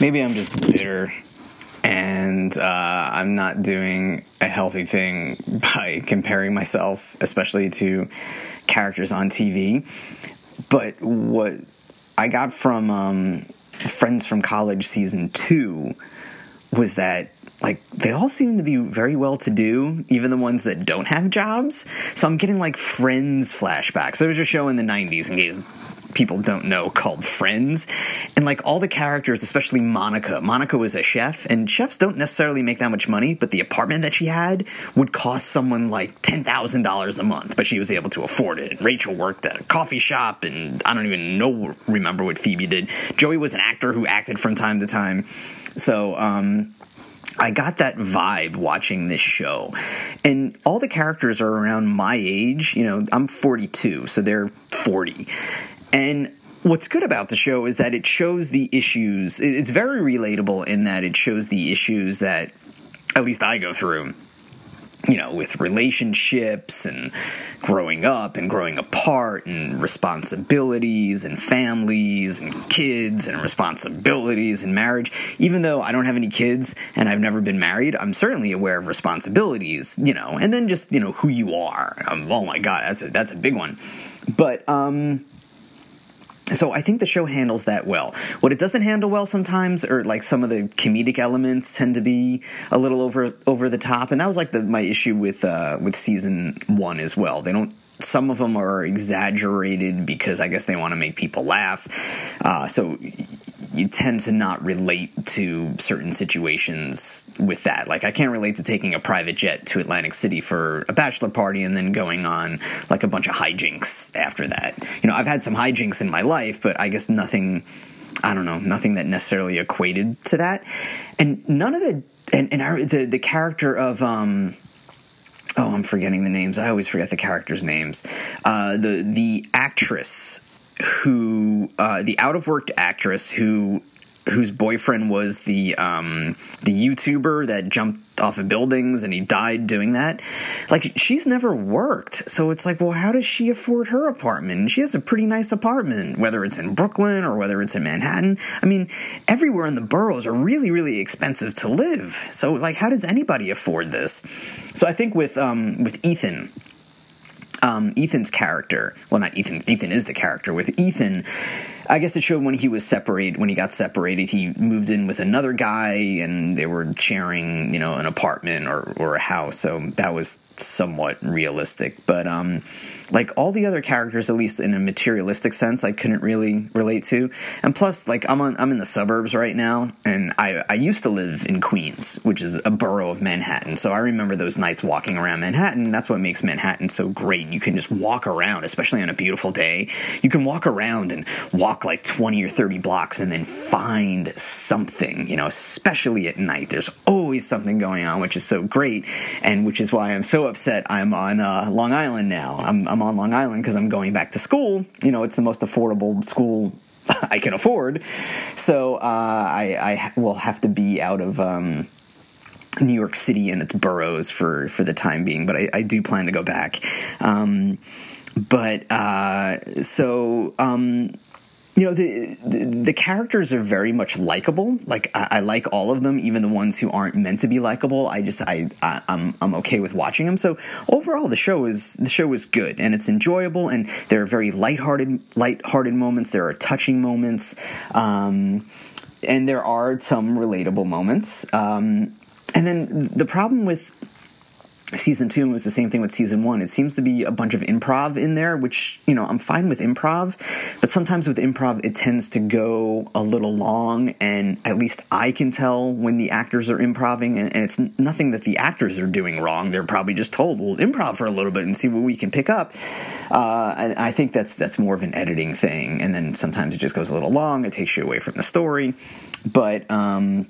maybe I'm just bitter and uh, I'm not doing a healthy thing by comparing myself, especially to characters on TV. But what I got from um, Friends from College season two was that like they all seem to be very well to do, even the ones that don't have jobs. So I'm getting like Friends flashbacks. There was a show in the 90s, in case people don't know called Friends. And like all the characters, especially Monica, Monica was a chef, and chefs don't necessarily make that much money, but the apartment that she had would cost someone like $10,000 a month, but she was able to afford it. Rachel worked at a coffee shop, and I don't even know, remember what Phoebe did. Joey was an actor who acted from time to time. So, um, I got that vibe watching this show. And all the characters are around my age. You know, I'm 42, so they're 40. And what's good about the show is that it shows the issues. It's very relatable in that it shows the issues that at least I go through. You know, with relationships and growing up and growing apart and responsibilities and families and kids and responsibilities and marriage. Even though I don't have any kids and I've never been married, I'm certainly aware of responsibilities, you know, and then just, you know, who you are. Um, oh my God, that's a, that's a big one. But, um, so I think the show handles that well. What it doesn't handle well sometimes, or like some of the comedic elements, tend to be a little over over the top, and that was like the, my issue with uh, with season one as well. They don't some of them are exaggerated because I guess they want to make people laugh. Uh, so you tend to not relate to certain situations with that. Like I can't relate to taking a private jet to Atlantic City for a bachelor party and then going on like a bunch of hijinks after that. You know, I've had some hijinks in my life, but I guess nothing I don't know, nothing that necessarily equated to that. And none of the and, and our, the the character of um oh I'm forgetting the names. I always forget the characters' names. Uh, the the actress who uh, the out of work actress who whose boyfriend was the um, the YouTuber that jumped off of buildings and he died doing that. Like she's never worked, so it's like, well, how does she afford her apartment? She has a pretty nice apartment, whether it's in Brooklyn or whether it's in Manhattan. I mean, everywhere in the boroughs are really, really expensive to live. So, like, how does anybody afford this? So, I think with um, with Ethan um, Ethan's character, well, not Ethan, Ethan is the character. With Ethan, I guess it showed when he was separated, when he got separated, he moved in with another guy and they were sharing, you know, an apartment or, or a house. So that was somewhat realistic. But um, like all the other characters, at least in a materialistic sense, I couldn't really relate to. And plus, like I'm on I'm in the suburbs right now, and I I used to live in Queens, which is a borough of Manhattan. So I remember those nights walking around Manhattan. That's what makes Manhattan so great. You can just walk around, especially on a beautiful day. You can walk around and walk like 20 or 30 blocks and then find something, you know, especially at night. There's always something going on, which is so great, and which is why I'm so upset I'm on uh, Long Island now. I'm, I'm on Long Island because I'm going back to school. You know, it's the most affordable school I can afford. So uh, I, I will have to be out of. Um, New York City and its boroughs for for the time being, but I, I do plan to go back. Um, but uh, so um, you know the, the, the characters are very much likable. Like I, I, like all of them, even the ones who aren't meant to be likable. I just I, I am I'm, I'm okay with watching them. So overall, the show is the show is good and it's enjoyable. And there are very lighthearted lighthearted moments. There are touching moments, um, and there are some relatable moments. Um, and then the problem with season two was the same thing with season one. It seems to be a bunch of improv in there, which, you know, I'm fine with improv, but sometimes with improv, it tends to go a little long, and at least I can tell when the actors are improving, and, and it's nothing that the actors are doing wrong. They're probably just told, well, improv for a little bit and see what we can pick up. Uh, and I think that's that's more of an editing thing, and then sometimes it just goes a little long. It takes you away from the story, but um,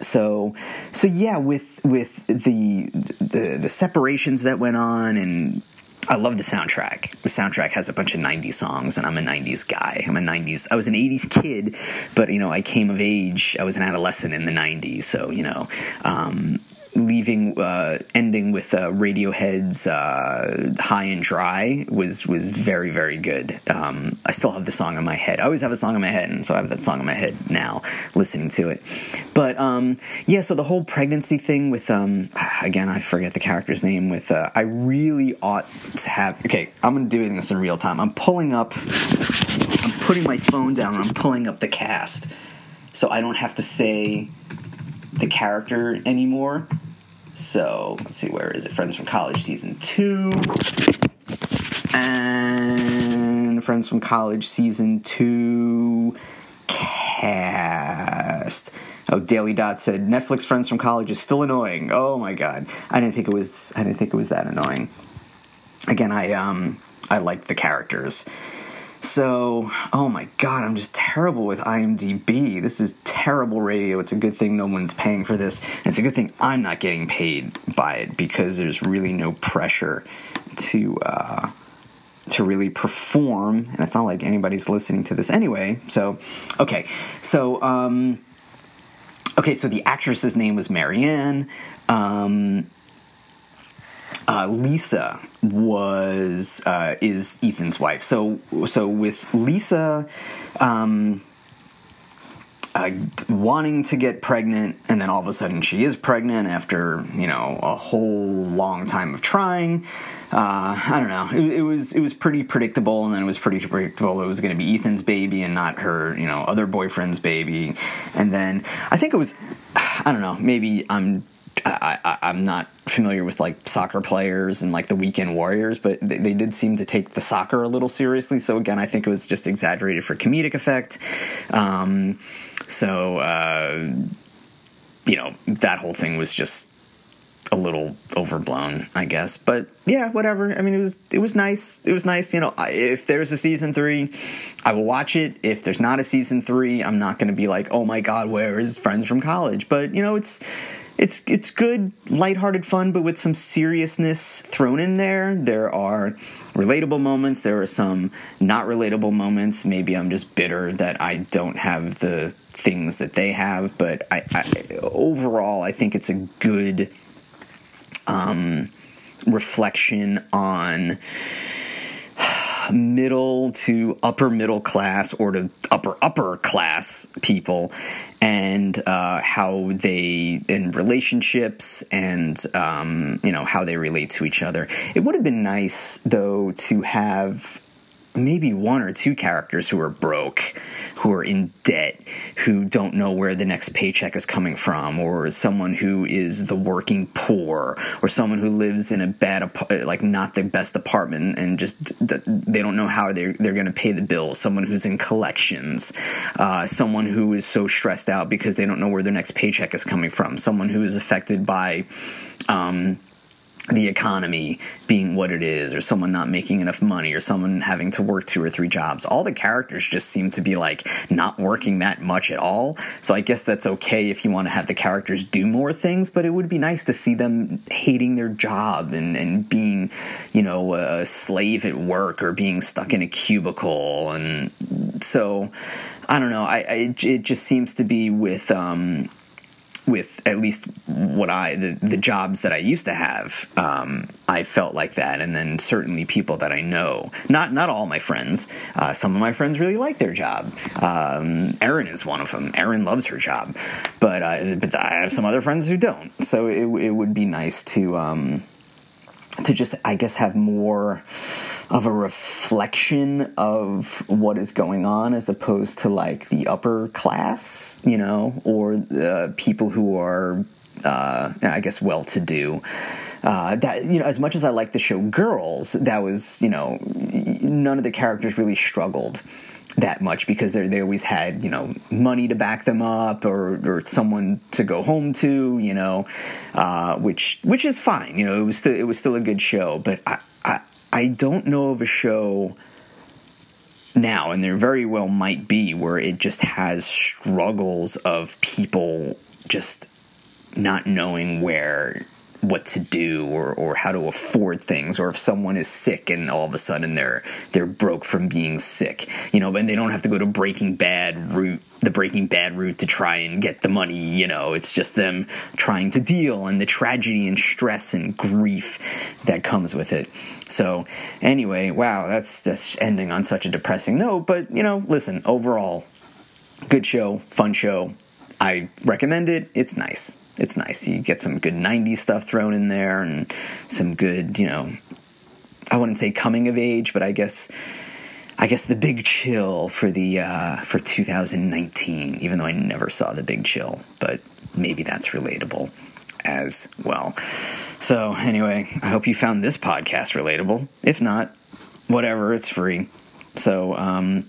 so so yeah with with the, the the separations that went on and I love the soundtrack. The soundtrack has a bunch of 90s songs, and I'm a 90s guy. I'm a 90s, I was an 80s kid, but, you know, I came of age, I was an adolescent in the 90s, so, you know, um, leaving, uh, ending with uh, Radiohead's uh, "High and Dry" was was very very good. Um, I still have the song in my head. I always have a song in my head, and so I have that song in my head now, listening to it. But um, yeah, so the whole pregnancy thing with um, again, I forget the character's name. With uh, I really ought to have. Okay, I'm doing this in real time. I'm pulling up. I'm putting my phone down. I'm pulling up the cast, so I don't have to say the character anymore. So let's see, where is it? Friends from College season two, and Friends from College season two cast. Oh, Daily Dot said Netflix Friends from College is still annoying. Oh my god, I didn't think it was. I didn't think it was that annoying. Again, I um I liked the characters. So, oh my god, I'm just terrible with IMDb. This is terrible radio. It's a good thing no one's paying for this. And it's a good thing I'm not getting paid by it because there's really no pressure to uh, to really perform. And it's not like anybody's listening to this anyway. So, okay, so um, okay, so the actress's name was Marianne. Um, uh, Lisa was uh, is Ethan's wife. So so with Lisa. Um, uh, wanting to get pregnant, and then all of a sudden she is pregnant after you know a whole long time of trying. Uh, I don't know. It, it, was it was pretty predictable, and then it was pretty predictable it was going to be Ethan's baby and not her you know other boyfriend's baby. And then I think it was I don't know. Maybe I'm I, am not familiar with like soccer players and like the weekend warriors, but they, they, did seem to take the soccer a little seriously. So again, I think it was just exaggerated for comedic effect. Um, so uh, you know that whole thing was just a little overblown, I guess. But yeah, whatever. I mean, it was it was nice. It was nice. You know, if there's a season three, I will watch it. If there's not a season three, I'm not going to be like, oh my god, where is Friends from College? But you know, it's it's it's good, lighthearted fun, but with some seriousness thrown in there. There are relatable moments. There are some not relatable moments. Maybe I'm just bitter that I don't have the things that they have. But I, I overall, I think it's a good um, reflection on middle to upper middle class or to upper upper class people and uh, how they in relationships and um, you know how they relate to each other. It would have been nice though to have maybe one or two characters who are broke, who are in debt, who don't know where the next paycheck is coming from, or someone who is the working poor, or someone who lives in a bad, like not the best apartment, and just they don't know how they're they're going to pay the bills. Someone who's in collections, uh, someone who is so stressed out because they don't know where their next paycheck is coming from. Someone who is affected by. Um, the economy being what it is, or someone not making enough money, or someone having to work two or three jobs. All the characters just seem to be like not working that much at all. So I guess that's okay if you want to have the characters do more things, but it would be nice to see them hating their job and, and being, you know, a slave at work or being stuck in a cubicle. And so I don't know. I, I it just seems to be with, um, with at least what I the, the jobs that I used to have, um, I felt like that, and then certainly people that I know, not not all my friends. Uh, some of my friends really like their job. Um, Erin is one of them. Erin loves her job, but uh, but I have some other friends who don't. So it it would be nice to. Um, to just I guess have more of a reflection of what is going on as opposed to like the upper class, you know, or uh, people who are uh, I guess well to do. Uh, that you know, as much as I like the show Girls, that was you know, none of the characters really struggled that much because they they always had you know money to back them up or or someone to go home to you know uh, which which is fine you know it was still it was still a good show but I I, I don't know of a show now and there very well might be where it just has struggles of people just not knowing where what to do or, or how to afford things or if someone is sick and all of a sudden they're they're broke from being sick you know and they don't have to go to breaking bad route the breaking bad route to try and get the money you know. It's just them trying to deal and the tragedy and stress and grief that comes with it. So anyway wow that's that's ending on such a depressing note but you know listen overall good show fun show. I recommend it. It's nice it's nice. You get some good 90s stuff thrown in there and some good, you know, I wouldn't say coming of age, but I guess I guess the big chill for the uh, for 2019, even though I never saw the big chill, but maybe that's relatable as well. So anyway, I hope you found this podcast relatable. If not, whatever, it's free. So um,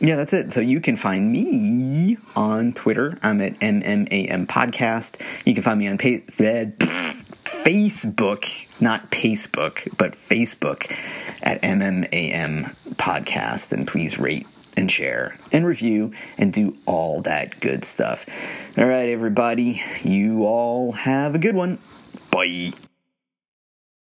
yeah, that's it. So you can find me on Twitter. I'm at MMAM Podcast. You can find me on pa- Facebook, not Facebook, but Facebook at MMAM Podcast. And please rate and share and review and do all that good stuff. All right, everybody. You all have a good one. Bye.